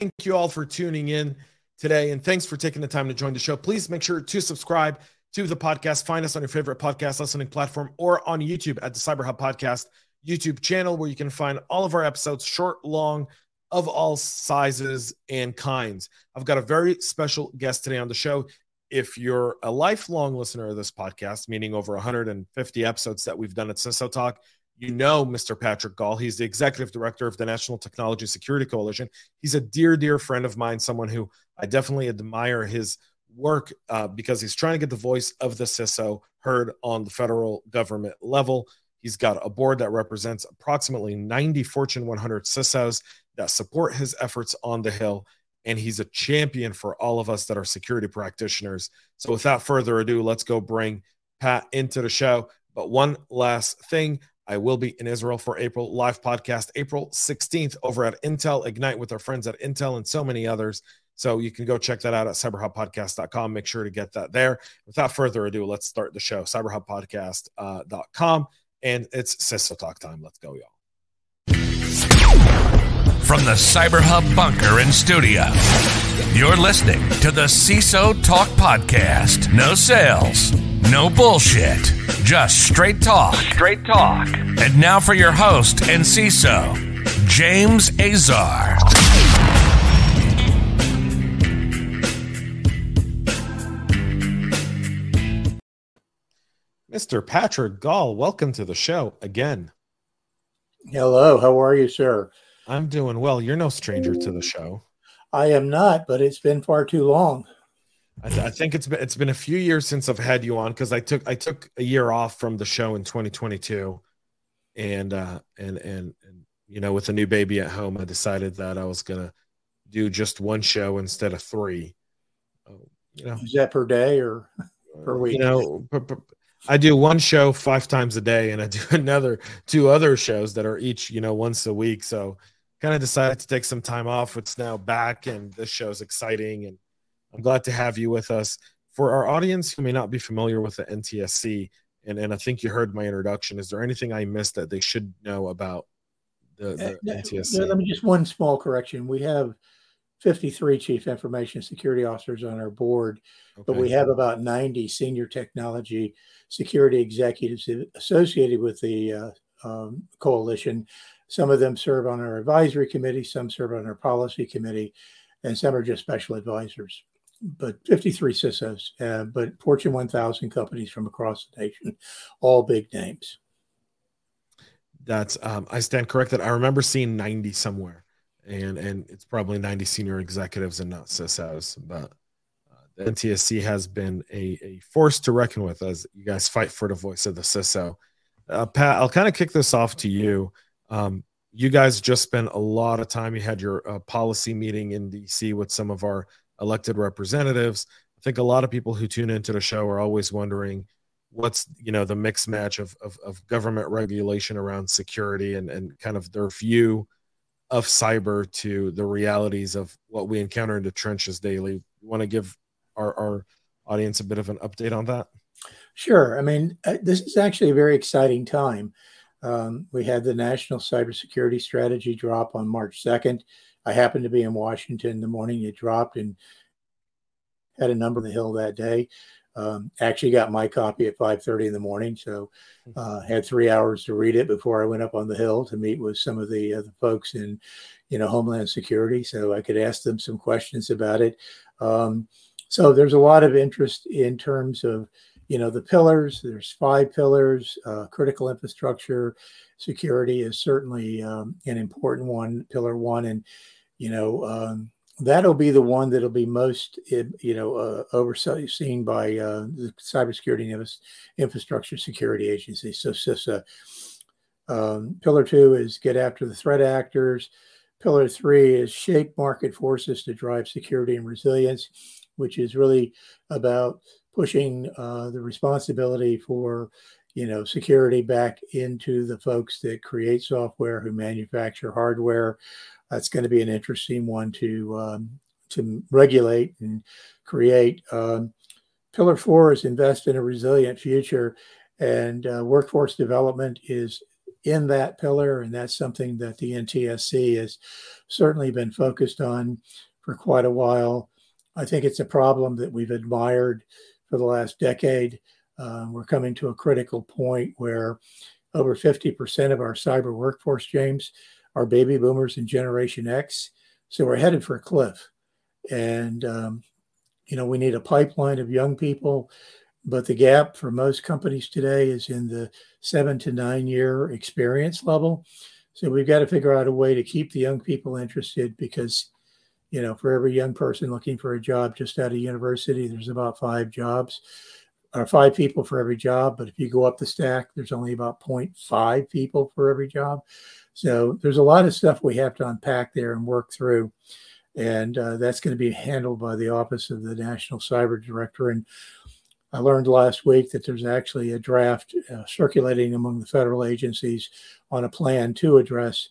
Thank you all for tuning in today, and thanks for taking the time to join the show. Please make sure to subscribe to the podcast. Find us on your favorite podcast listening platform or on YouTube at the Cyber Hub Podcast YouTube channel, where you can find all of our episodes, short, long, of all sizes and kinds. I've got a very special guest today on the show. If you're a lifelong listener of this podcast, meaning over 150 episodes that we've done at CISO Talk, you know Mr. Patrick Gaul. He's the executive director of the National Technology Security Coalition. He's a dear, dear friend of mine, someone who I definitely admire his work uh, because he's trying to get the voice of the CISO heard on the federal government level. He's got a board that represents approximately 90 Fortune 100 CISOs that support his efforts on the Hill. And he's a champion for all of us that are security practitioners. So, without further ado, let's go bring Pat into the show. But one last thing I will be in Israel for April live podcast, April 16th over at Intel Ignite with our friends at Intel and so many others. So you can go check that out at cyberhubpodcast.com. Make sure to get that there. Without further ado, let's start the show. Cyberhubpodcast.com. Uh, and it's CISO Talk time. Let's go, y'all. From the CyberHub bunker and studio, you're listening to the CISO Talk Podcast. No sales no bullshit. Just straight talk. Straight talk. And now for your host and CISO, James Azar. Mr. Patrick Gaul, welcome to the show again. Hello, how are you, sir? I'm doing well. You're no stranger to the show. I am not, but it's been far too long. I, th- I, think it's been it's been a few years since I've had you on because I took I took a year off from the show in 2022, and uh, and and and you know with a new baby at home, I decided that I was gonna do just one show instead of three. Oh, you know, is that per day or per week? You know, I do one show five times a day, and I do another two other shows that are each you know once a week. So, kind of decided to take some time off. It's now back, and this show's exciting and I'm glad to have you with us. For our audience who may not be familiar with the NTSC, and, and I think you heard my introduction, is there anything I missed that they should know about the, the uh, NTSC? Let me just one small correction. We have 53 chief information security officers on our board, okay. but we have about 90 senior technology security executives associated with the uh, um, coalition. Some of them serve on our advisory committee, some serve on our policy committee, and some are just special advisors but 53 CISOs, uh, but Fortune 1000 companies from across the nation, all big names. That's um, I stand corrected. I remember seeing 90 somewhere, and and it's probably 90 senior executives and not CISOs. But uh, the NTSC has been a, a force to reckon with as you guys fight for the voice of the CISO. Uh, Pat, I'll kind of kick this off to you. Um, you guys just spent a lot of time. You had your uh, policy meeting in DC with some of our elected representatives. I think a lot of people who tune into the show are always wondering what's you know the mixed match of, of, of government regulation around security and, and kind of their view of cyber to the realities of what we encounter in the trenches daily. You want to give our, our audience a bit of an update on that? Sure. I mean, uh, this is actually a very exciting time. Um, we had the National Cybersecurity Strategy drop on March 2nd. I happened to be in Washington the morning it dropped and had a number on the hill that day. Um, actually got my copy at 5.30 in the morning so hmm. uh, had three hours to read it before i went up on the hill to meet with some of the, uh, the folks in you know homeland security so i could ask them some questions about it um, so there's a lot of interest in terms of you know the pillars there's five pillars uh, critical infrastructure security is certainly um, an important one pillar one and you know um, that'll be the one that'll be most you know uh, overseen by uh, the cybersecurity infrastructure security agency so CISA. Um, pillar two is get after the threat actors pillar three is shape market forces to drive security and resilience which is really about pushing uh, the responsibility for you know security back into the folks that create software who manufacture hardware that's going to be an interesting one to um, to regulate and create um, pillar four is invest in a resilient future and uh, workforce development is in that pillar, and that's something that the NTSC has certainly been focused on for quite a while. I think it's a problem that we've admired for the last decade. Uh, we're coming to a critical point where over 50% of our cyber workforce, James, are baby boomers and Generation X. So we're headed for a cliff. And, um, you know, we need a pipeline of young people, but the gap for most companies today is in the seven to nine year experience level. So we've got to figure out a way to keep the young people interested because, you know, for every young person looking for a job just out of university, there's about five jobs or five people for every job. But if you go up the stack, there's only about 0.5 people for every job. So there's a lot of stuff we have to unpack there and work through. And uh, that's going to be handled by the Office of the National Cyber Director. And I learned last week that there's actually a draft uh, circulating among the federal agencies on a plan to address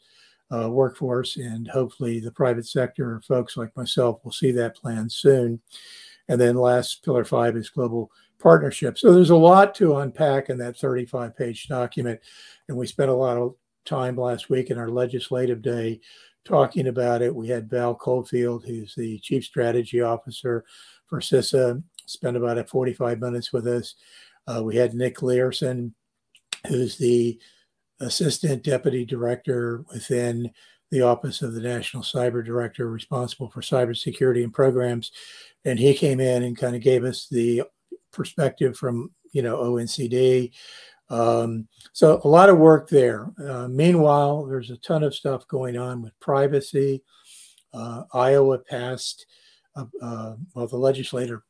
uh, workforce. And hopefully, the private sector folks like myself will see that plan soon. And then, last pillar five is global partnership. So, there's a lot to unpack in that 35 page document. And we spent a lot of time last week in our legislative day talking about it. We had Val Cofield, who's the chief strategy officer for CISA, spent about 45 minutes with us. Uh, we had Nick Leiserson, who's the assistant deputy director within the Office of the National Cyber Director, responsible for cybersecurity and programs. And he came in and kind of gave us the perspective from, you know, ONCD. Um, so a lot of work there. Uh, meanwhile, there's a ton of stuff going on with privacy. Uh, Iowa passed, uh, uh well, the legislator,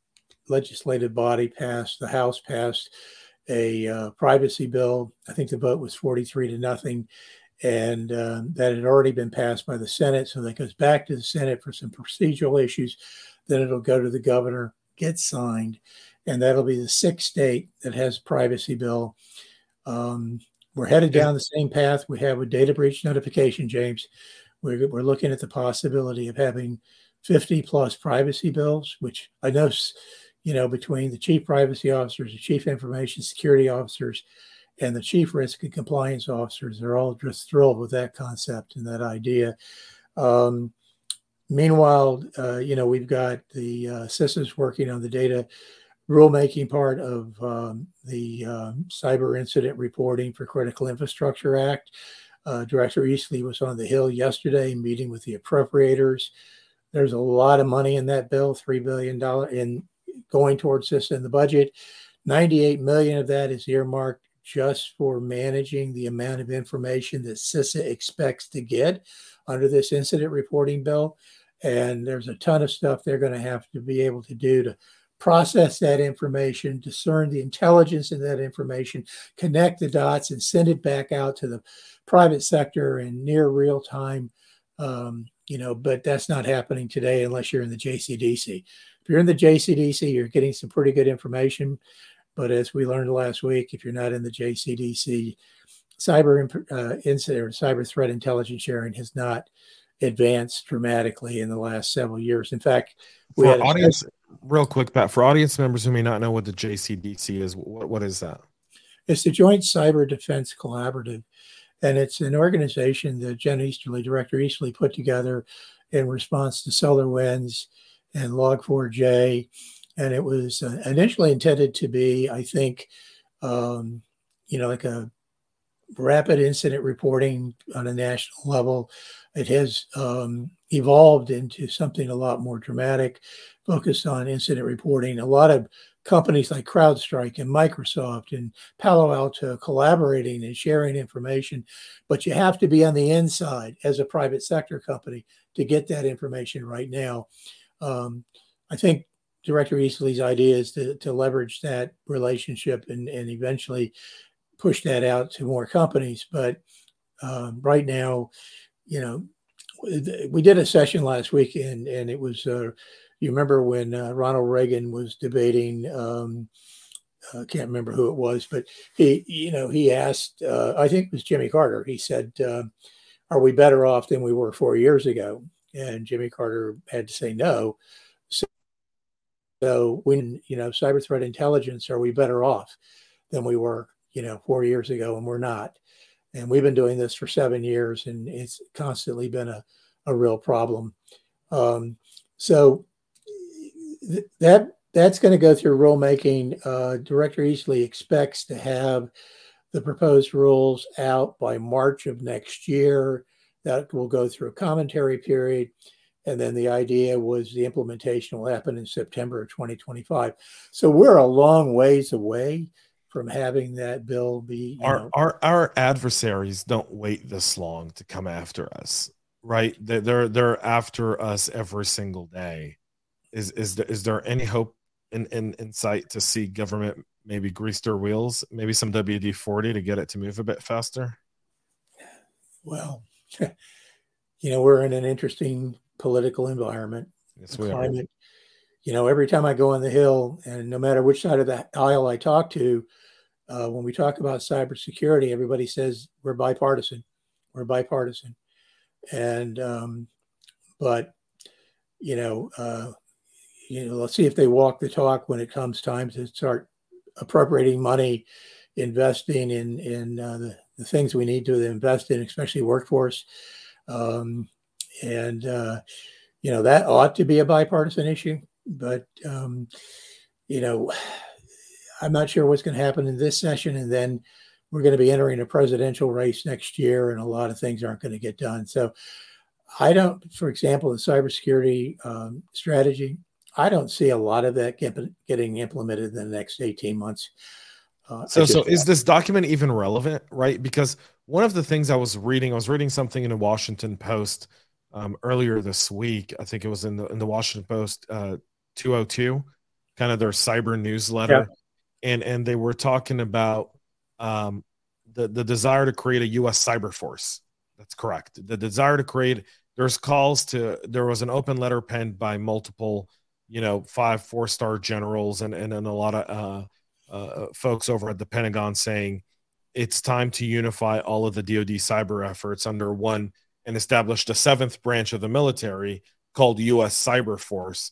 legislative body passed, the House passed a uh, privacy bill. I think the vote was 43 to nothing. And uh, that had already been passed by the Senate. So that goes back to the Senate for some procedural issues. Then it'll go to the governor, get signed. And that'll be the sixth state that has privacy bill. Um, we're headed down the same path we have with data breach notification, James. We're, we're looking at the possibility of having 50 plus privacy bills, which I know, you know, between the chief privacy officers, the chief information security officers, and the chief risk and compliance officers, they're all just thrilled with that concept and that idea. Um, meanwhile, uh, you know, we've got the uh, systems working on the data rulemaking part of um, the um, Cyber Incident Reporting for Critical Infrastructure Act. Uh, Director Easterly was on the Hill yesterday meeting with the appropriators. There's a lot of money in that bill, $3 billion in going towards this in the budget. 98 million of that is earmarked just for managing the amount of information that CISA expects to get under this incident reporting bill. And there's a ton of stuff they're going to have to be able to do to process that information, discern the intelligence in that information, connect the dots, and send it back out to the private sector in near real time. Um, you know, but that's not happening today unless you're in the JCDC. If you're in the JCDC, you're getting some pretty good information. But as we learned last week, if you're not in the JCDC, cyber uh, incident or cyber threat intelligence sharing has not advanced dramatically in the last several years. In fact, we for had audience, real quick, Pat, for audience members who may not know what the JCDC is, what, what is that? It's the Joint Cyber Defense Collaborative, and it's an organization that Jen Easterly, Director Easterly, put together in response to SolarWinds and Log4j. And it was uh, initially intended to be, I think, um, you know, like a rapid incident reporting on a national level. It has um, evolved into something a lot more dramatic, focused on incident reporting. A lot of companies like CrowdStrike and Microsoft and Palo Alto collaborating and sharing information, but you have to be on the inside as a private sector company to get that information right now. Um, I think Director Easterly's idea is to, to leverage that relationship and, and eventually push that out to more companies. But um, right now, you know, we did a session last week, and and it was. Uh, you remember when uh, Ronald Reagan was debating? Um, I can't remember who it was, but he, you know, he asked. Uh, I think it was Jimmy Carter. He said, uh, "Are we better off than we were four years ago?" And Jimmy Carter had to say no. So, so when you know cyber threat intelligence, are we better off than we were, you know, four years ago? And we're not. And we've been doing this for seven years, and it's constantly been a, a real problem. Um, so th- that that's going to go through rulemaking. Uh, Director Easterly expects to have the proposed rules out by March of next year. That will go through a commentary period. And then the idea was the implementation will happen in September of 2025. So we're a long ways away from having that bill be. Our, know, our, our adversaries don't wait this long to come after us, right? They're, they're after us every single day. Is, is, there, is there any hope in, in, in sight to see government maybe grease their wheels, maybe some WD 40 to get it to move a bit faster? Well, you know, we're in an interesting political environment. Yes, we climate. Are. You know, every time I go on the Hill, and no matter which side of the aisle I talk to, uh, when we talk about cybersecurity, everybody says we're bipartisan. We're bipartisan. And, um, but, you know, uh, you know, let's see if they walk the talk when it comes time to start appropriating money, investing in in uh, the, the things we need to invest in, especially workforce. Um, and uh, you know that ought to be a bipartisan issue, but um, you know, I'm not sure what's going to happen in this session, and then we're going to be entering a presidential race next year, and a lot of things aren't going to get done. So. I don't, for example, the cybersecurity um, strategy, I don't see a lot of that get, getting implemented in the next 18 months. Uh, so, so is this document even relevant, right? Because one of the things I was reading, I was reading something in the Washington Post um, earlier this week. I think it was in the in the Washington Post uh, 202, kind of their cyber newsletter, yeah. And and they were talking about um, the the desire to create a U.S. cyber force. That's correct. The desire to create. There's calls to. There was an open letter penned by multiple you know five four star generals and and, and a lot of uh, uh, folks over at the Pentagon saying it's time to unify all of the DoD cyber efforts under one and established a seventh branch of the military called U.S. Cyber Force.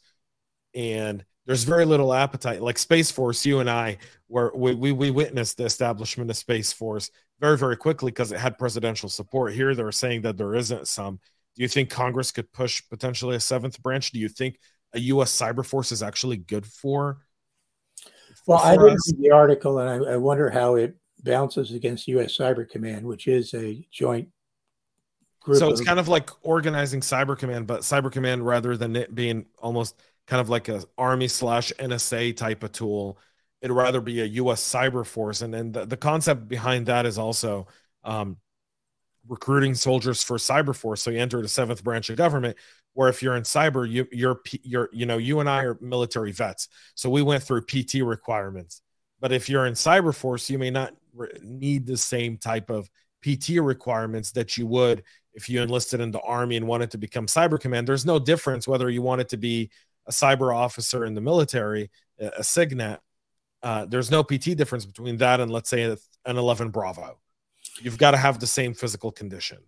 And there's very little appetite. Like Space Force, you and I, were we, we, we witnessed the establishment of Space Force very, very quickly because it had presidential support. Here, they're saying that there isn't some. Do you think Congress could push potentially a seventh branch? Do you think a U.S. cyber force is actually good for? Well, for I read the article, and I, I, wonder how it bounces against U.S. Cyber Command, which is a joint group. So it's of- kind of like organizing Cyber Command, but Cyber Command, rather than it being almost kind of like a Army slash NSA type of tool, it'd rather be a U.S. cyber force. And then the, concept behind that is also um, recruiting soldiers for cyber force. So you enter the seventh branch of government, where if you're in cyber, you, you're you're you know you and I are military vets, so we went through PT requirements. But if you're in cyber force, you may not re- need the same type of PT requirements that you would if you enlisted in the army and wanted to become cyber command. There's no difference whether you wanted to be a cyber officer in the military, a, SIGINT. Uh, there's no PT difference between that and let's say an 11 Bravo. You've got to have the same physical condition.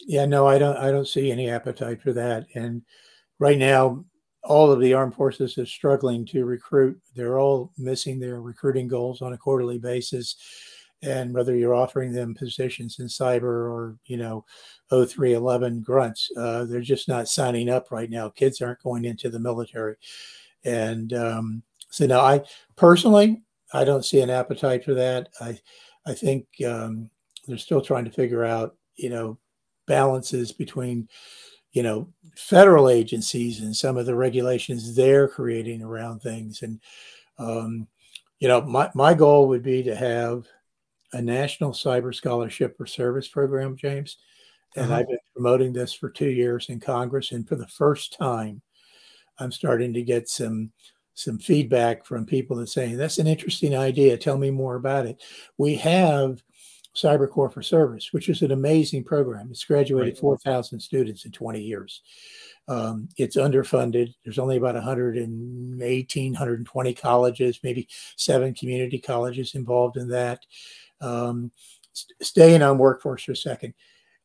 Yeah, no, I don't. I don't see any appetite for that. And right now, all of the armed forces are struggling to recruit. They're all missing their recruiting goals on a quarterly basis. And whether you're offering them positions in cyber or you know, 0311 grunts, uh, they're just not signing up right now. Kids aren't going into the military, and um, so now I personally I don't see an appetite for that. I I think um, they're still trying to figure out you know balances between you know federal agencies and some of the regulations they're creating around things and um, you know my, my goal would be to have a national cyber scholarship for service program james and uh-huh. i've been promoting this for two years in congress and for the first time i'm starting to get some some feedback from people that saying that's an interesting idea tell me more about it we have Cyber Corps for Service, which is an amazing program. It's graduated right. 4,000 students in 20 years. Um, it's underfunded. There's only about 118, 120 colleges, maybe seven community colleges involved in that. Um, st- staying on workforce for a second.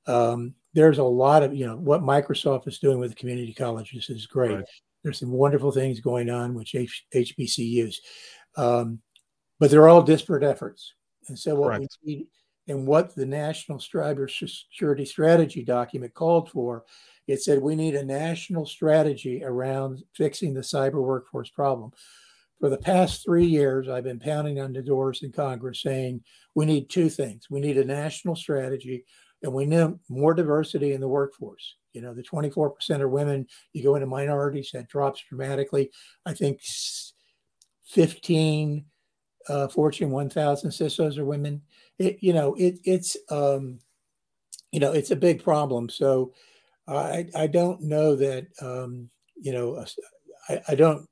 Um, there's a lot of, you know, what Microsoft is doing with the community colleges is great. Right. There's some wonderful things going on with H- HBCUs, um, but they're all disparate efforts. And so what Correct. we need and what the National Cyber Security Strategy document called for. It said we need a national strategy around fixing the cyber workforce problem. For the past three years, I've been pounding on the doors in Congress saying we need two things. We need a national strategy and we need more diversity in the workforce. You know, the 24% are women. You go into minorities, that drops dramatically. I think 15 uh, Fortune 1000 CISOs are women. It, you know, it, it's, um, you know, it's a big problem. So I, I don't know that, um, you know, I, I don't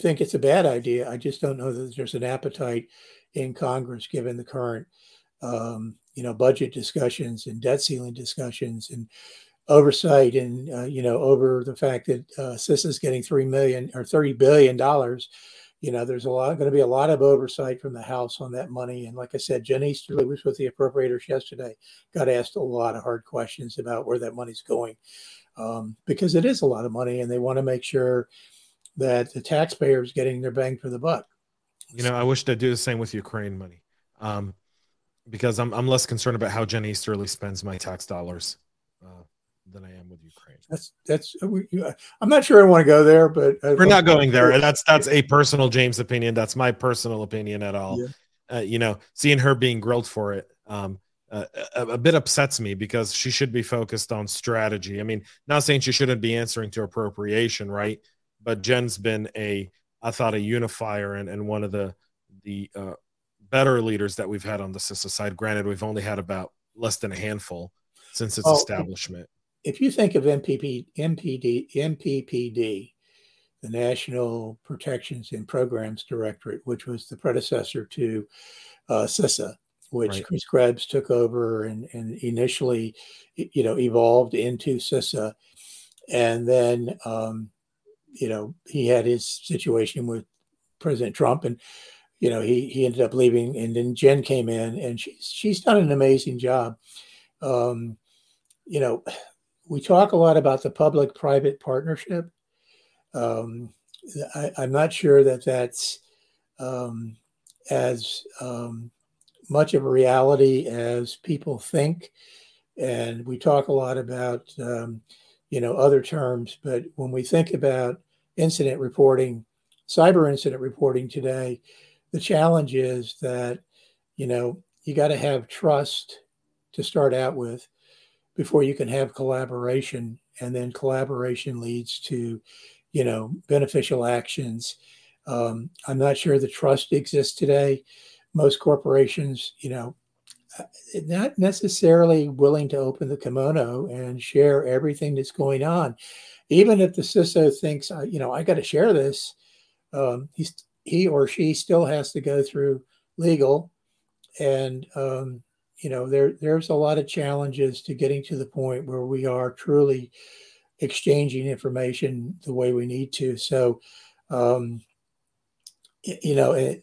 think it's a bad idea. I just don't know that there's an appetite in Congress given the current, um, you know, budget discussions and debt ceiling discussions and oversight and uh, you know over the fact that uh, CISA is getting three million or thirty billion dollars you know, there's a lot going to be a lot of oversight from the House on that money. And like I said, Jen Easterly was with the appropriators yesterday, got asked a lot of hard questions about where that money's going, um, because it is a lot of money, and they want to make sure that the taxpayers getting their bang for the buck. You know, I wish they'd do the same with Ukraine money, um, because I'm I'm less concerned about how Jen Easterly spends my tax dollars. Uh, than I am with Ukraine. That's that's. Uh, I'm not sure I want to go there, but we're not going there. That's that's a personal James opinion. That's my personal opinion at all. Yeah. Uh, you know, seeing her being grilled for it, um, uh, a, a, bit upsets me because she should be focused on strategy. I mean, not saying she shouldn't be answering to appropriation, right? But Jen's been a, I thought, a unifier and, and one of the the uh, better leaders that we've had on the CISA side. Granted, we've only had about less than a handful since its oh, establishment if you think of MPP, MPD, NPPD, the National Protections and Programs Directorate, which was the predecessor to uh, CISA, which right. Chris Krebs took over and, and initially, you know, evolved into CISA. And then, um, you know, he had his situation with President Trump and, you know, he, he ended up leaving and then Jen came in and she's, she's done an amazing job. Um, you know, we talk a lot about the public private partnership. Um, I, am not sure that that's um, as um, much of a reality as people think. And we talk a lot about, um, you know, other terms, but when we think about incident reporting, cyber incident reporting today, the challenge is that, you know, you got to have trust to start out with before you can have collaboration and then collaboration leads to you know beneficial actions. Um, i'm not sure the trust exists today. Most corporations you know uh, not necessarily willing to open the kimono and share everything that's going on. Even if the ciso thinks you know i got to share this um, he's, he or she still has to go through legal. And um, you know there there's a lot of challenges to getting to the point where we are truly exchanging information the way we need to. So um, you know it,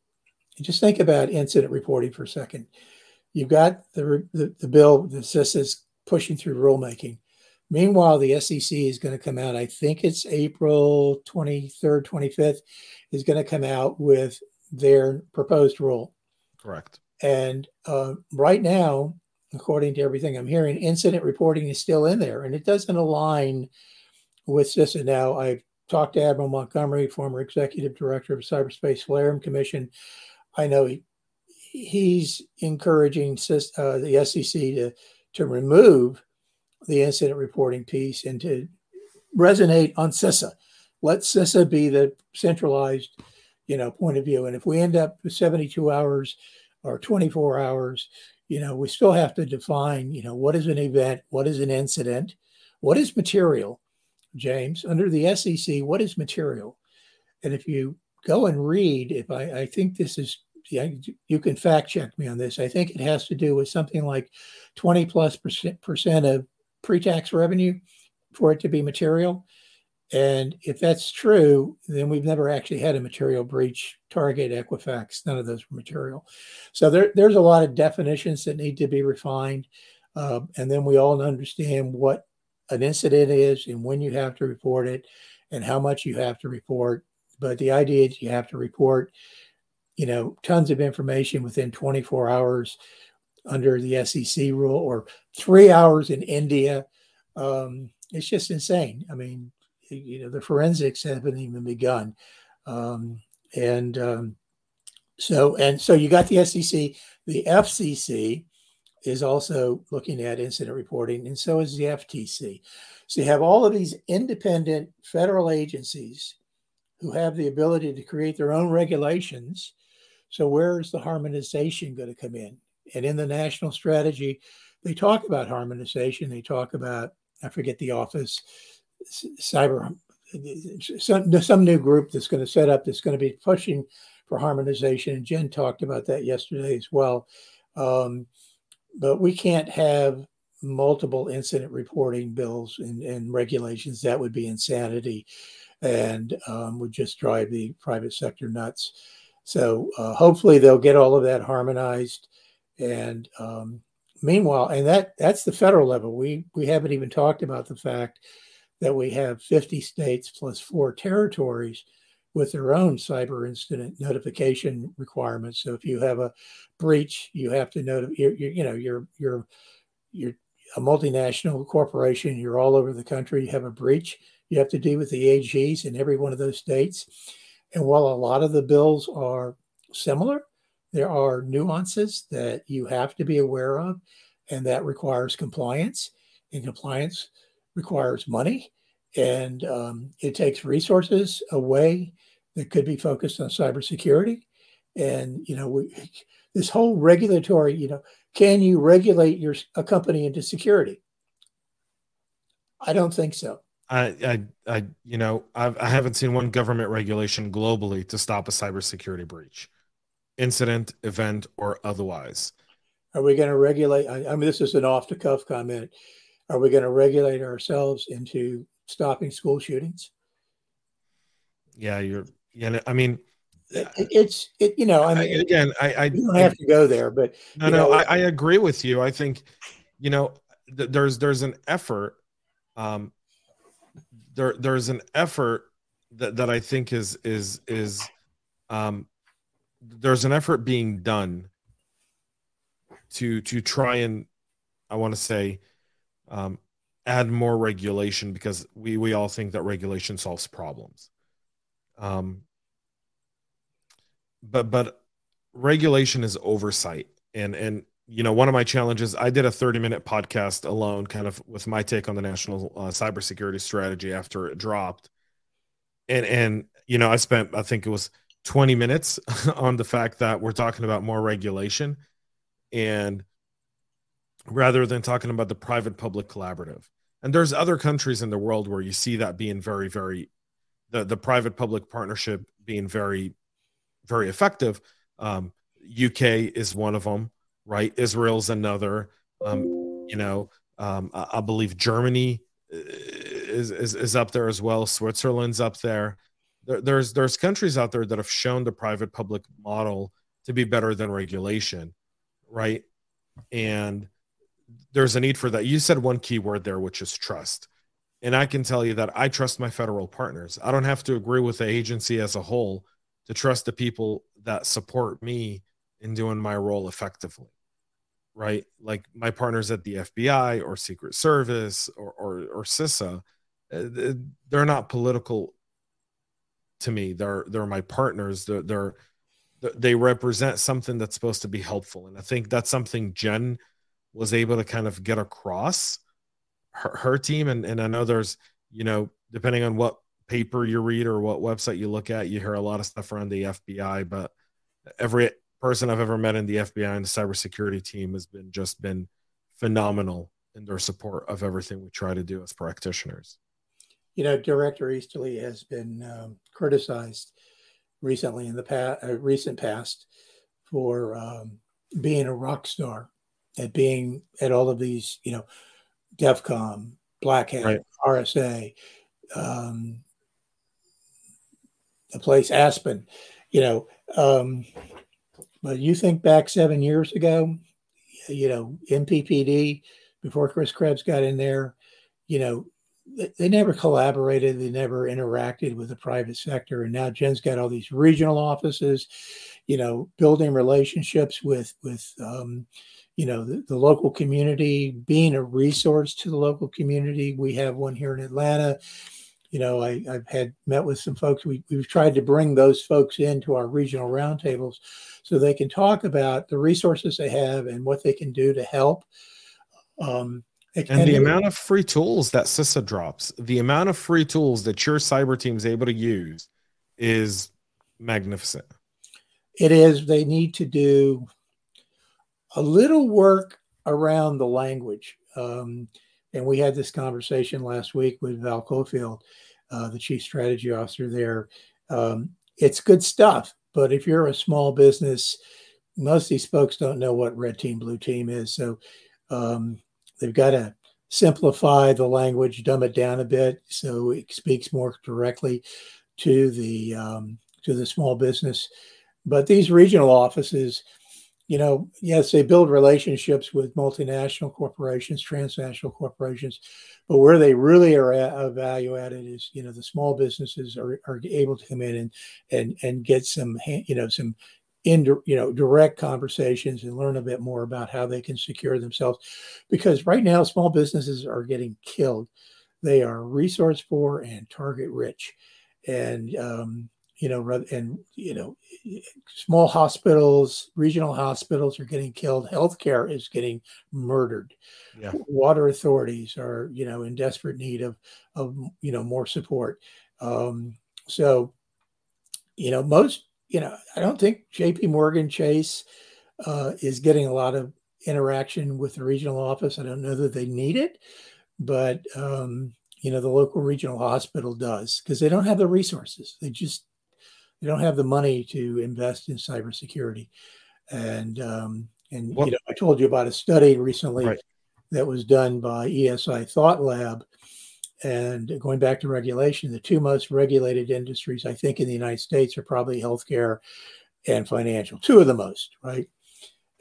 just think about incident reporting for a second. You've got the the, the bill that says pushing through rulemaking meanwhile the sec is going to come out i think it's april 23rd 25th is going to come out with their proposed rule correct and uh, right now, according to everything I'm hearing, incident reporting is still in there, and it doesn't align with CISA. Now, I've talked to Admiral Montgomery, former executive director of Cyberspace Flare Commission. I know he, he's encouraging uh, the SEC to to remove the incident reporting piece and to resonate on CISA. Let CISA be the centralized, you know, point of view. And if we end up with 72 hours or 24 hours, you know, we still have to define, you know, what is an event, what is an incident, what is material, James, under the SEC, what is material? And if you go and read, if I, I think this is, yeah, you can fact check me on this. I think it has to do with something like 20 plus percent, percent of pre tax revenue for it to be material. And if that's true, then we've never actually had a material breach, Target, Equifax, none of those were material. So there, there's a lot of definitions that need to be refined. Uh, and then we all understand what an incident is and when you have to report it and how much you have to report. But the idea is you have to report, you know, tons of information within 24 hours under the SEC rule or three hours in India. Um, it's just insane. I mean, you know, the forensics haven't even begun. Um, and um, so, and so you got the SEC, the FCC is also looking at incident reporting, and so is the FTC. So you have all of these independent federal agencies who have the ability to create their own regulations. So where is the harmonization going to come in? And in the national strategy, they talk about harmonization. They talk about I forget the office, cyber, some some new group that's going to set up that's going to be pushing for harmonization. And Jen talked about that yesterday as well. Um, but we can't have multiple incident reporting bills and, and regulations. That would be insanity and um, would just drive the private sector nuts. So uh, hopefully they'll get all of that harmonized. And um, meanwhile, and that that's the federal level. We we haven't even talked about the fact that we have 50 states plus four territories with their own cyber incident notification requirements. So if you have a breach, you have to notify. You're, you know you're you're you're a multinational corporation. You're all over the country. You have a breach. You have to deal with the AGs in every one of those states. And while a lot of the bills are similar, there are nuances that you have to be aware of, and that requires compliance. And compliance requires money, and um, it takes resources away that could be focused on cybersecurity. And you know, we, this whole regulatory, you know, can you regulate your a company into security? I don't think so. I, I, I you know, I've, I haven't seen one government regulation globally to stop a cybersecurity breach, incident, event, or otherwise. Are we going to regulate? I, I mean, this is an off the cuff comment. Are we going to regulate ourselves into stopping school shootings? Yeah, you're. Yeah, I mean, it, it's it. You know, I mean, I, again, I, I don't have to go there, but no, no, I, I, agree with you. I think, you know, th- there's there's an effort. Um, there there's an effort that that I think is is is, um, there's an effort being done to to try and I want to say um, add more regulation because we we all think that regulation solves problems. Um, but but regulation is oversight, and and you know one of my challenges. I did a thirty minute podcast alone, kind of with my take on the national uh, cybersecurity strategy after it dropped, and and you know I spent I think it was twenty minutes on the fact that we're talking about more regulation, and rather than talking about the private public collaborative. And there's other countries in the world where you see that being very very the the private public partnership being very very effective. Um, uk is one of them right? Israel's another. Um, you know um, I, I, believe germany uh, is, is, is up there as well. Switzerland's up there. There there's there's countries out there that have shown the private public model to be better than regulation right and there's a need for that. You said one key word there, which is trust. And I can tell you that I trust my federal partners. I don't have to agree with the agency as a whole to trust the people that support me in doing my role effectively. Right? Like my partners at the FBI or Secret Service or, or, or CISA, uh, they're not political to me. They're, they're my partners. They're, they're, they represent something that's supposed to be helpful. And I think that's something Jen was able to kind of get across her, her team. And, and I know there's, you know, depending on what paper you read or what website you look at, you hear a lot of stuff around the FBI, but every person I've ever met in the FBI and the cybersecurity team has been just been phenomenal in their support of everything we try to do as practitioners. You know, Director Easterly has been um, criticized recently in the past, uh, recent past, for um, being a rock star at being at all of these, you know, DEF CON, Black Hat, right. RSA, um, the place Aspen, you know. Um, but you think back seven years ago, you know, NPPD before Chris Krebs got in there, you know, they never collaborated, they never interacted with the private sector, and now Jen's got all these regional offices, you know, building relationships with with um, you know the, the, local community being a resource to the local community. We have one here in atlanta. You know I, have had met with some folks. We, we've tried to bring those folks into our regional roundtables so they can talk about the resources they have and what they can do to help um, and, and the amount of free tools that CISA drops, the amount of free tools that your cyber team is able to use is magnificent. It is. They need to do a little work around the language. Um, and we had this conversation last week with Val Cofield, uh, the chief strategy officer there. Um, it's good stuff, but if you're a small business, most of these folks don't know what red team, blue team is. So um, they've got to simplify the language, dumb it down a bit so it speaks more directly to the um, to the small business. But these regional offices, you know, yes, they build relationships with multinational corporations, transnational corporations, but where they really are at, value added is, you know, the small businesses are, are able to come in and and and get some, you know, some in you know direct conversations and learn a bit more about how they can secure themselves. Because right now small businesses are getting killed. They are resource poor and target rich. And um, you know and you know small hospitals regional hospitals are getting killed. Healthcare is getting murdered. Yeah. water authorities are you know in desperate need of of you know more support. Um, so you know most you know, I don't think J.P. Morgan Chase uh, is getting a lot of interaction with the regional office. I don't know that they need it, but um, you know, the local regional hospital does because they don't have the resources. They just they don't have the money to invest in cybersecurity. And um, and you know, I told you about a study recently right. that was done by ESI Thought Lab and going back to regulation, the two most regulated industries, I think, in the United States are probably healthcare and financial, two of the most, right?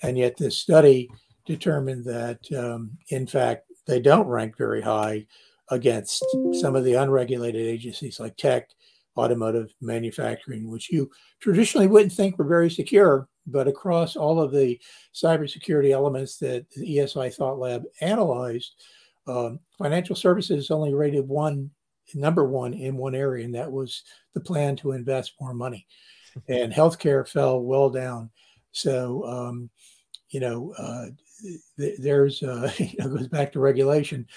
And yet, this study determined that, um, in fact, they don't rank very high against some of the unregulated agencies like tech, automotive, manufacturing, which you traditionally wouldn't think were very secure. But across all of the cybersecurity elements that the ESI Thought Lab analyzed, um, financial services only rated one number one in one area, and that was the plan to invest more money. and healthcare fell well down. So, um, you know, uh, th- there's uh, you know goes back to regulation.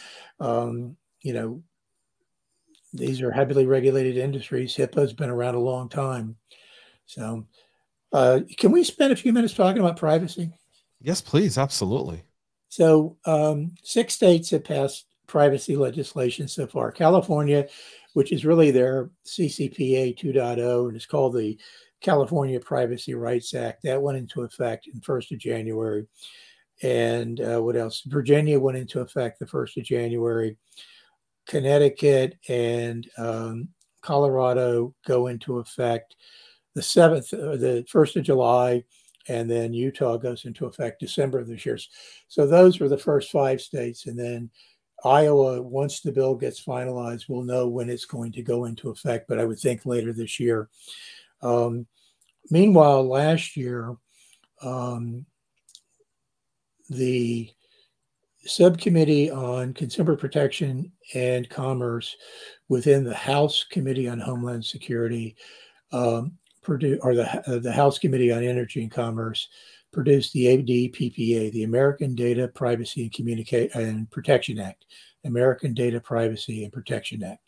Um, you know, these are heavily regulated industries. HIPAA's been around a long time. So, uh, can we spend a few minutes talking about privacy? Yes, please. Absolutely. So, um, six states have passed privacy legislation so far. California, which is really their CCPA 2.0, and it's called the California Privacy Rights Act, that went into effect in 1st of January. And uh, what else? Virginia went into effect the 1st of January. Connecticut and um, Colorado go into effect the 7th, uh, the 1st of July and then Utah goes into effect December of this year. So those were the first five states, and then Iowa, once the bill gets finalized, we'll know when it's going to go into effect. But I would think later this year. Um, meanwhile, last year, um, the subcommittee on consumer protection and commerce within the House Committee on Homeland Security um, Purdue or the uh, the House Committee on Energy and Commerce produced the ADPPA, the American Data Privacy and Communicate and Protection Act, American Data Privacy and Protection Act,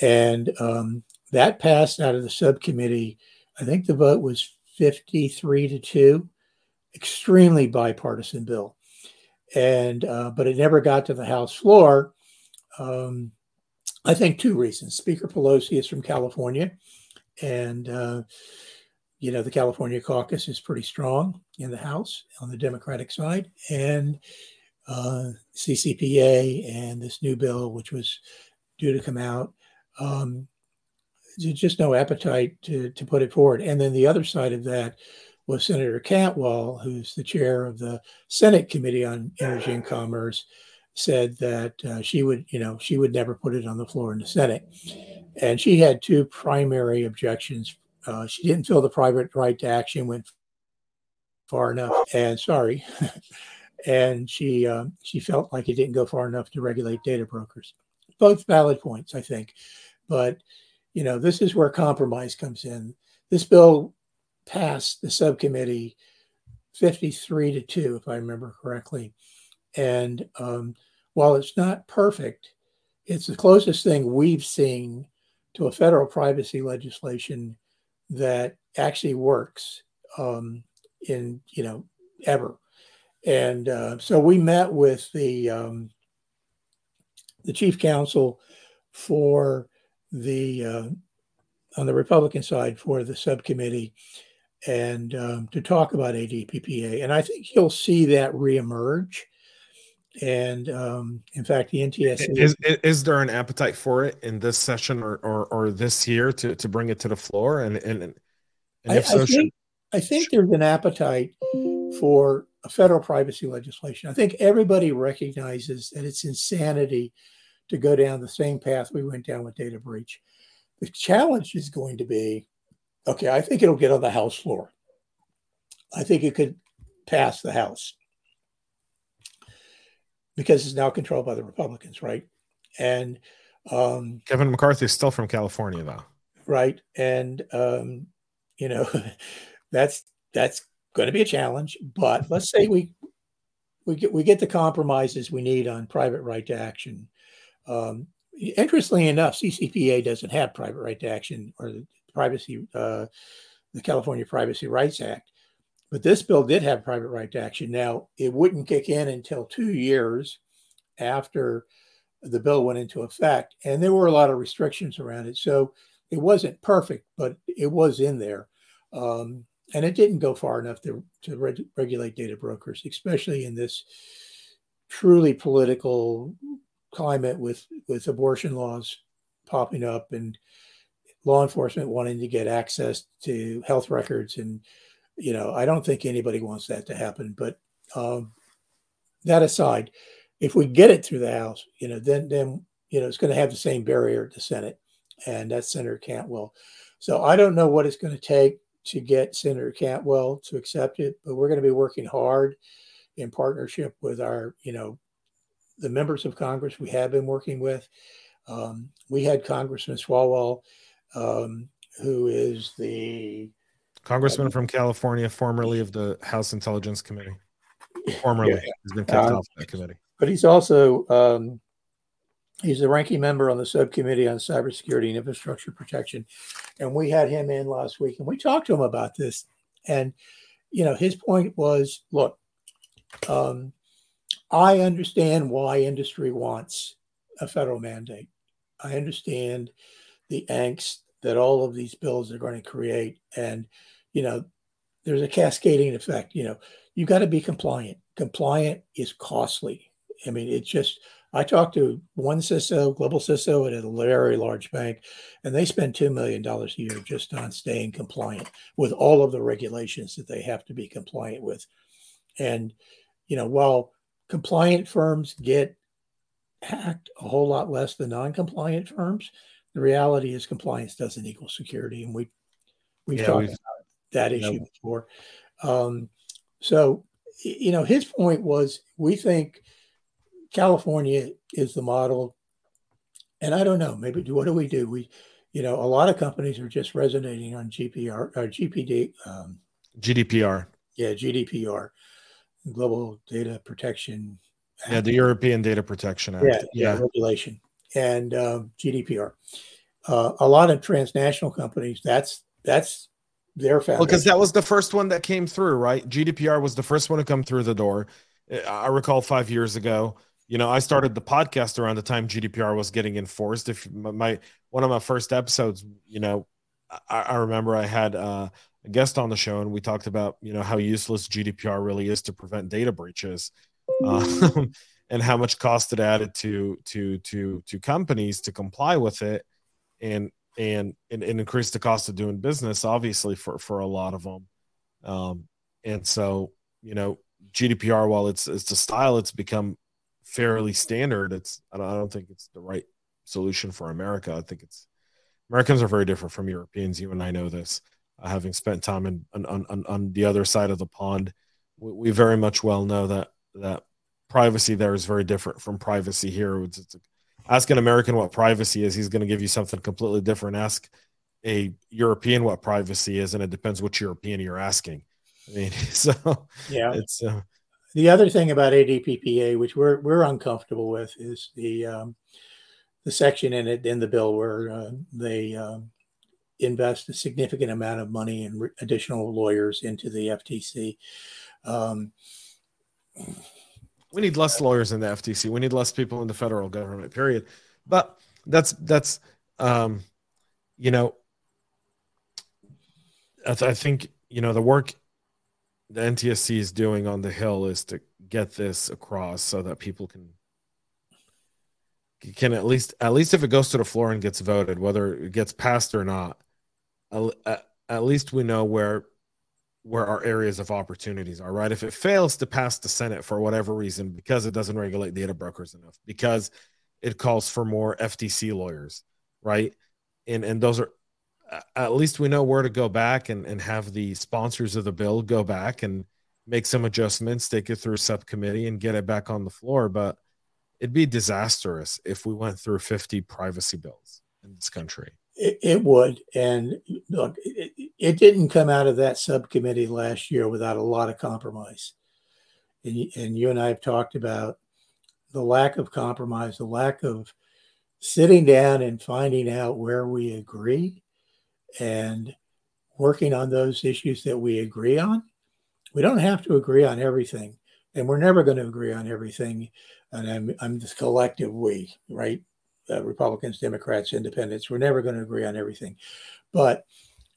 and um, that passed out of the subcommittee. I think the vote was fifty-three to two, extremely bipartisan bill, and uh, but it never got to the House floor. Um, I think two reasons. Speaker Pelosi is from California and, uh, you know, the California caucus is pretty strong in the House on the Democratic side. And uh, CCPA and this new bill, which was due to come out, um, just no appetite to, to put it forward. And then the other side of that was Senator Cantwell, who's the chair of the Senate Committee on Energy and Commerce, said that uh, she would, you know, she would never put it on the floor in the Senate. And she had two primary objections. Uh, she didn't feel the private right to action went far enough. And sorry. and she uh, she felt like it didn't go far enough to regulate data brokers. Both valid points, I think, but you know this is where compromise comes in. This bill passed the subcommittee 53 to 2 if i remember correctly and um, while it's not perfect it's the closest thing we've seen to a federal privacy legislation that actually works um, in you know ever and uh, so we met with the um, the chief counsel for the uh, on the Republican side for the subcommittee and um, to talk about ADPPA. And I think you'll see that reemerge. And um, in fact, the NTSC is, is there an appetite for it in this session or, or, or this year to, to bring it to the floor? And, and, and if I, so, I think, should, I think there's an appetite for a federal privacy legislation. I think everybody recognizes that it's insanity to go down the same path we went down with data breach. The challenge is going to be okay, I think it'll get on the House floor. I think it could pass the House because it's now controlled by the Republicans, right? And um, Kevin McCarthy is still from California, though, right? And um, you know, that's that's going to be a challenge. But let's say we we get we get the compromises we need on private right to action. Um, interestingly enough, CCPA doesn't have private right to action or the privacy, uh, the California Privacy Rights Act. But this bill did have private right to action. Now, it wouldn't kick in until two years after the bill went into effect. And there were a lot of restrictions around it. So it wasn't perfect, but it was in there. Um, and it didn't go far enough to, to reg- regulate data brokers, especially in this truly political climate with with abortion laws popping up and law enforcement wanting to get access to health records and you know i don't think anybody wants that to happen but um, that aside if we get it through the house you know then then you know it's going to have the same barrier at the senate and that's senator cantwell so i don't know what it's going to take to get senator cantwell to accept it but we're going to be working hard in partnership with our you know the members of Congress we have been working with. Um, we had Congressman Swalwell, um, who is the congressman from California, formerly of the House Intelligence Committee. Formerly, yeah. he's been kept um, off that committee. But he's also um, he's the ranking member on the subcommittee on cybersecurity and infrastructure protection, and we had him in last week, and we talked to him about this. And you know, his point was, look, um, I understand why industry wants a federal mandate. I understand the angst that all of these bills are going to create. And, you know, there's a cascading effect. You know, you've got to be compliant. Compliant is costly. I mean, it's just, I talked to one CISO, global CISO at a very large bank, and they spend $2 million a year just on staying compliant with all of the regulations that they have to be compliant with. And, you know, while compliant firms get hacked a whole lot less than non-compliant firms. The reality is compliance doesn't equal security, and we we've yeah, talked we've, about that issue yeah. before. Um, so, you know, his point was we think California is the model, and I don't know. Maybe what do we do? We, you know, a lot of companies are just resonating on GPR or GPD, um, GDPR. Yeah, GDPR. Global Data Protection. Act. Yeah, the European Data Protection Act. Yeah, yeah, yeah. regulation and um, GDPR. Uh, a lot of transnational companies. That's that's their foundation. Well, because that was the first one that came through, right? GDPR was the first one to come through the door. I recall five years ago. You know, I started the podcast around the time GDPR was getting enforced. If my one of my first episodes, you know, I, I remember I had uh, a guest on the show and we talked about you know how useless GDPR really is to prevent data breaches, uh, and how much cost it added to to to to companies to comply with it, and and and, and increase the cost of doing business obviously for for a lot of them, um, and so you know GDPR while it's it's a style it's become fairly standard. It's I don't, I don't think it's the right solution for America. I think it's Americans are very different from Europeans. You and I know this uh, having spent time in, on, on, on the other side of the pond, we, we, very much well know that that privacy there is very different from privacy here. It's, it's, ask an American what privacy is, he's going to give you something completely different. Ask a European what privacy is, and it depends which European you're asking. I mean, so yeah, it's uh, the other thing about ADPPA, which we're we're uncomfortable with, is the um, the section in it in the bill where uh, they um, invest a significant amount of money and re- additional lawyers into the FTC. Um, we need less lawyers in the FTC. We need less people in the federal government. Period. But that's that's um, you know, I, th- I think you know the work the NTSC is doing on the Hill is to get this across so that people can can at least at least if it goes to the floor and gets voted, whether it gets passed or not, at, at least we know where where our areas of opportunities are. Right? If it fails to pass the Senate for whatever reason, because it doesn't regulate data brokers enough, because it calls for more FTC lawyers, right? And and those are at least we know where to go back and, and have the sponsors of the bill go back and make some adjustments, take it through subcommittee and get it back on the floor. But it'd be disastrous if we went through 50 privacy bills in this country. It, it would. And look, it, it, didn't come out of that subcommittee last year without a lot of compromise. And, and you and I have talked about the lack of compromise, the lack of sitting down and finding out where we agree and working on those issues that we agree on. We don't have to agree on everything, and we're never going to agree on everything. And I'm, I'm this collective we, right? Uh, Republicans, Democrats, Independents. We're never going to agree on everything, but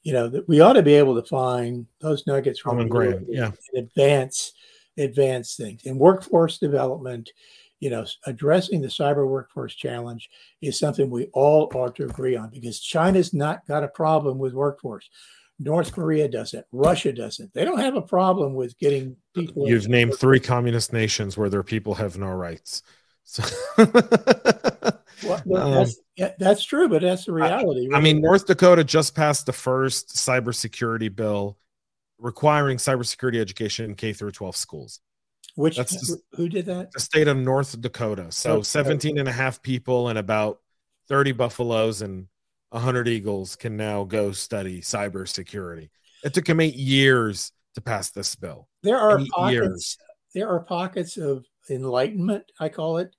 you know we ought to be able to find those nuggets from ground, yeah, advance advance things in workforce development you know, addressing the cyber workforce challenge is something we all ought to agree on because China's not got a problem with workforce. North Korea doesn't. Russia doesn't. They don't have a problem with getting people. You've named three communist nations where their people have no rights. So. well, that's, um, that's true, but that's the reality. I, I mean, North Dakota just passed the first cybersecurity bill requiring cybersecurity education in K through 12 schools. Which who did that? The state of North Dakota. So 17 and a half people and about 30 buffaloes and 100 eagles can now go study cybersecurity. It took him eight years to pass this bill. There are eight pockets. Years. There are pockets of enlightenment. I call it.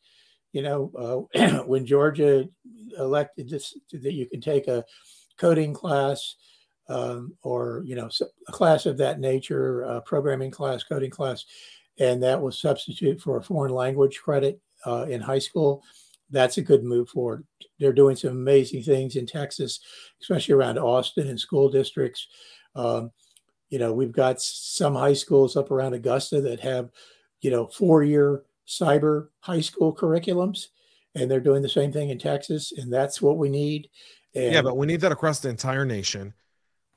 You know, uh, when Georgia elected this, that you can take a coding class um, or you know a class of that nature, a programming class, coding class, and that was substitute for a foreign language credit uh, in high school. That's a good move forward. They're doing some amazing things in Texas, especially around Austin and school districts. Um, you know, we've got some high schools up around Augusta that have, you know, four-year cyber high school curriculums, and they're doing the same thing in Texas, and that's what we need. And, yeah, but we need that across the entire nation.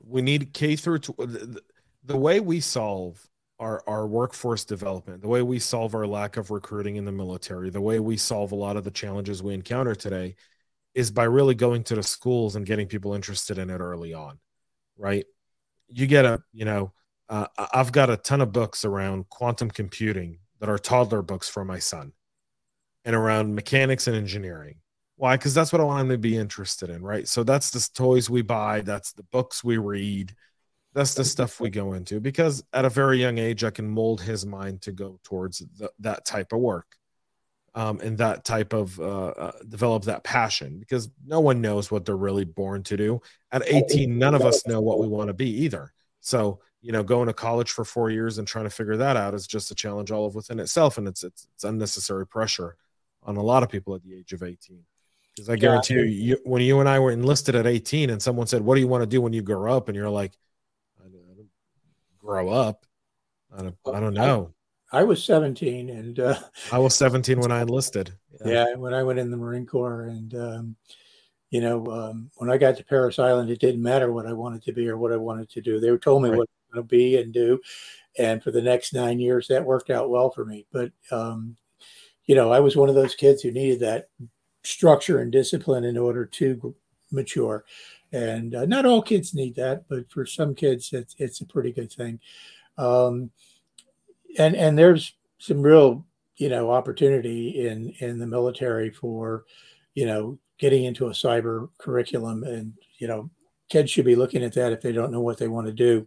We need K through. Tw- the, the way we solve our, our workforce development, the way we solve our lack of recruiting in the military, the way we solve a lot of the challenges we encounter today is by really going to the schools and getting people interested in it early on, right? You get a, you know, uh, I've got a ton of books around quantum computing that are toddler books for my son and around mechanics and engineering. Why? Because that's what I want him to be interested in, right? So that's the toys we buy, that's the books we read that's the stuff we go into because at a very young age i can mold his mind to go towards the, that type of work um, and that type of uh, uh, develop that passion because no one knows what they're really born to do at 18 none of us know what we want to be either so you know going to college for four years and trying to figure that out is just a challenge all of within itself and it's it's, it's unnecessary pressure on a lot of people at the age of 18 because i guarantee yeah. you, you when you and i were enlisted at 18 and someone said what do you want to do when you grow up and you're like i, don't grow up. I don't, I don't know. I, I was 17 and uh, I was 17 when I enlisted. Yeah. yeah. when I went in the Marine Corps. And, um, you know, um, when I got to Parris Island, it didn't matter what I wanted to be or what I wanted to do. They told me right. what Want to be and do. And for the next nine years, that worked out well for me. But, um, you know, I was one of those kids who needed that structure and discipline in order to mature and uh, not all kids need that, but for some kids, it's it's a pretty good thing. Um, and and there's some real you know opportunity in in the military for you know getting into a cyber curriculum and you know kids should be looking at that if they don't know what they want to do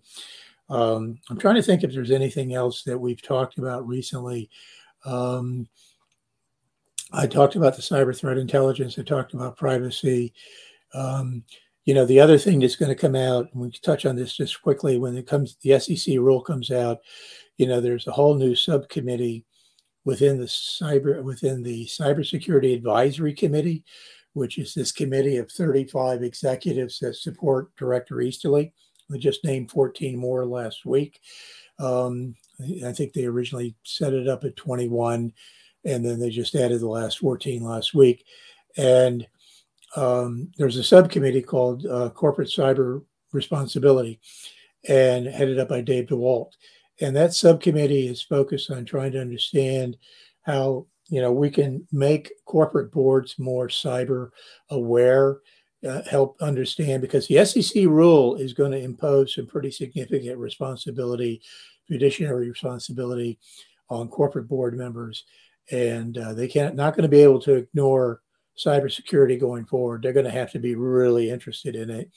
um, i'm trying to think if there's anything else that we've talked about recently. Um, i talked about the cyber threat intelligence. I talked about privacy. Um, you know the other thing that's going to come out and we can touch on this just quickly when it comes the sec rule comes out you know there's a whole new subcommittee within the cyber within the cybersecurity advisory committee, which is this committee of 35 executives that support Director Easterly. We just named 14 more last week. Um, I think they originally set it up at 21, and then they just added the last 14 last week. And um, there's a subcommittee called uh, Corporate Cyber Responsibility, and headed up by Dave DeWalt. And that subcommittee is focused on trying to understand how you know we can make corporate boards more cyber aware, uh, help understand because the SEC rule is going to impose some pretty significant responsibility, fiduciary responsibility on corporate board members, and uh, they can't not going to be able to ignore cybersecurity going forward. They're going to have to be really interested in it,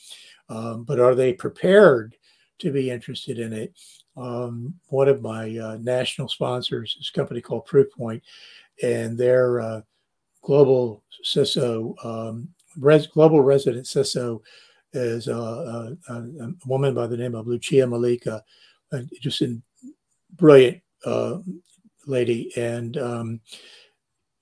um, but are they prepared to be interested in it? um, one of my uh, national sponsors is a company called Proofpoint, and their uh, global CISO, um, res- global resident CISO, is a, a, a, woman by the name of Lucia Milică, just a brilliant uh, lady, and um,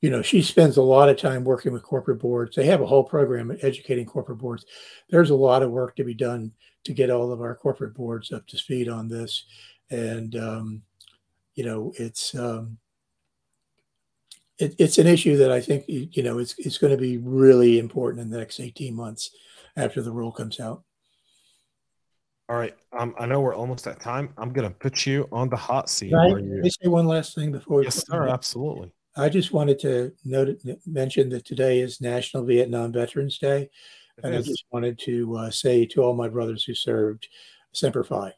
you know she spends a lot of time working with corporate boards. They have a whole program educating corporate boards. There's a lot of work to be done to get all of our corporate boards up to speed on this. And, um, you know, it's, um, it, it's an issue that I think, you know, it's, it's going to be really important in the next 18 months after the rule comes out. All right. Um, I know we're almost at time. I'm going to put you on the hot seat. Can I, you... say one last thing before? Yes, sir. Absolutely. I just wanted to note, mention that today is National Vietnam Veterans Day. And I just wanted to uh, say to all my brothers who served, Semper Fi.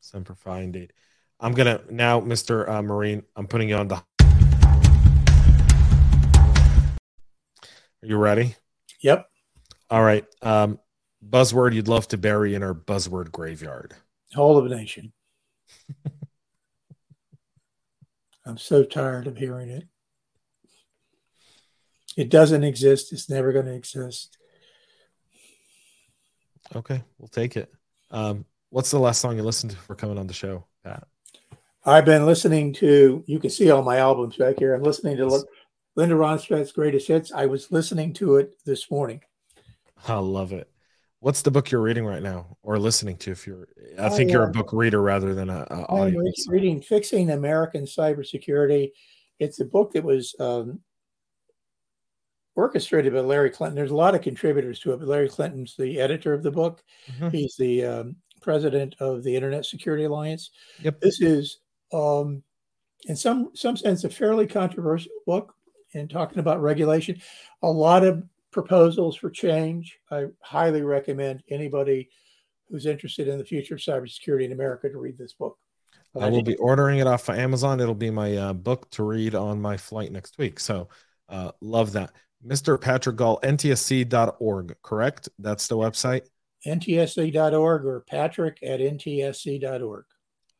Semper Fi, indeed. I'm gonna now, Mr. Uh, Marine. I'm putting you on the. You ready? Yep. All right. Um, buzzword you'd love to bury in our buzzword graveyard. Whole of a nation. I'm so tired of hearing it. It doesn't exist. It's never going to exist. Okay, we'll take it. Um, what's the last song you listened to for coming on the show, Pat? I've been listening to. You can see all my albums back here. I'm listening to. Linda Ronstadt's greatest hits. I was listening to it this morning. I love it. What's the book you're reading right now, or listening to? If you're, I think you're a book reader rather than a. a I'm reading "Fixing American Cybersecurity." It's a book that was um, orchestrated by Larry Clinton. There's a lot of contributors to it, but Larry Clinton's the editor of the book. Mm-hmm. He's the um, president of the Internet Security Alliance. Yep. This is, um, in some some sense, a fairly controversial book in talking about regulation. A lot of proposals for change. I highly recommend anybody who's interested in the future of cybersecurity in America to read this book. I will be ordering it off of Amazon. It'll be my uh, book to read on my flight next week. So, uh, love that. Mr. Patrick Gaul, ntsc.org, correct? That's the website? ntsc.org or patrick at ntsc.org.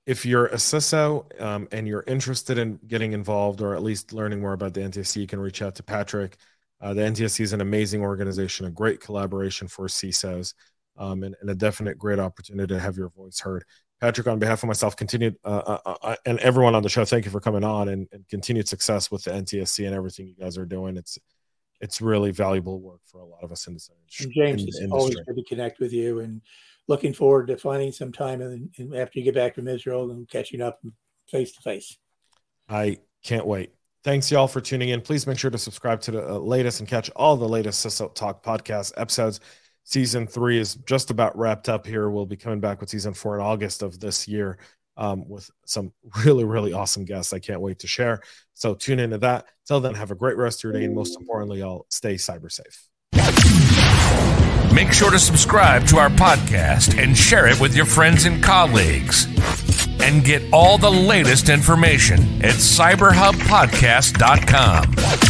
If you're a CISO um, and you're interested in getting involved or at least learning more about the NTSC, you can reach out to Patrick. Uh, the NTSC is an amazing organization, a great collaboration for CISOs, um, and, and, a definite great opportunity to have your voice heard. Patrick, on behalf of myself, continued uh, uh, uh and everyone on the show, thank you for coming on and, and continued success with the NTSC and everything you guys are doing. It's it's really valuable work for a lot of us in this industry. James, in, it's always good to connect with you and looking forward to finding some time after you get back from Israel and catching up face to face. I can't wait. Thanks, y'all, for tuning in. Please make sure to subscribe to the uh, latest and catch all the latest CISO Talk podcast episodes. Season three is just about wrapped up here. We'll be coming back with season four in August of this year um, with some really, really awesome guests. I can't wait to share. So tune into that. Till then, have a great rest of your day. And most importantly, y'all stay cyber safe. Make sure to subscribe to our podcast and share it with your friends and colleagues. and get all the latest information at cyberhubpodcast.com.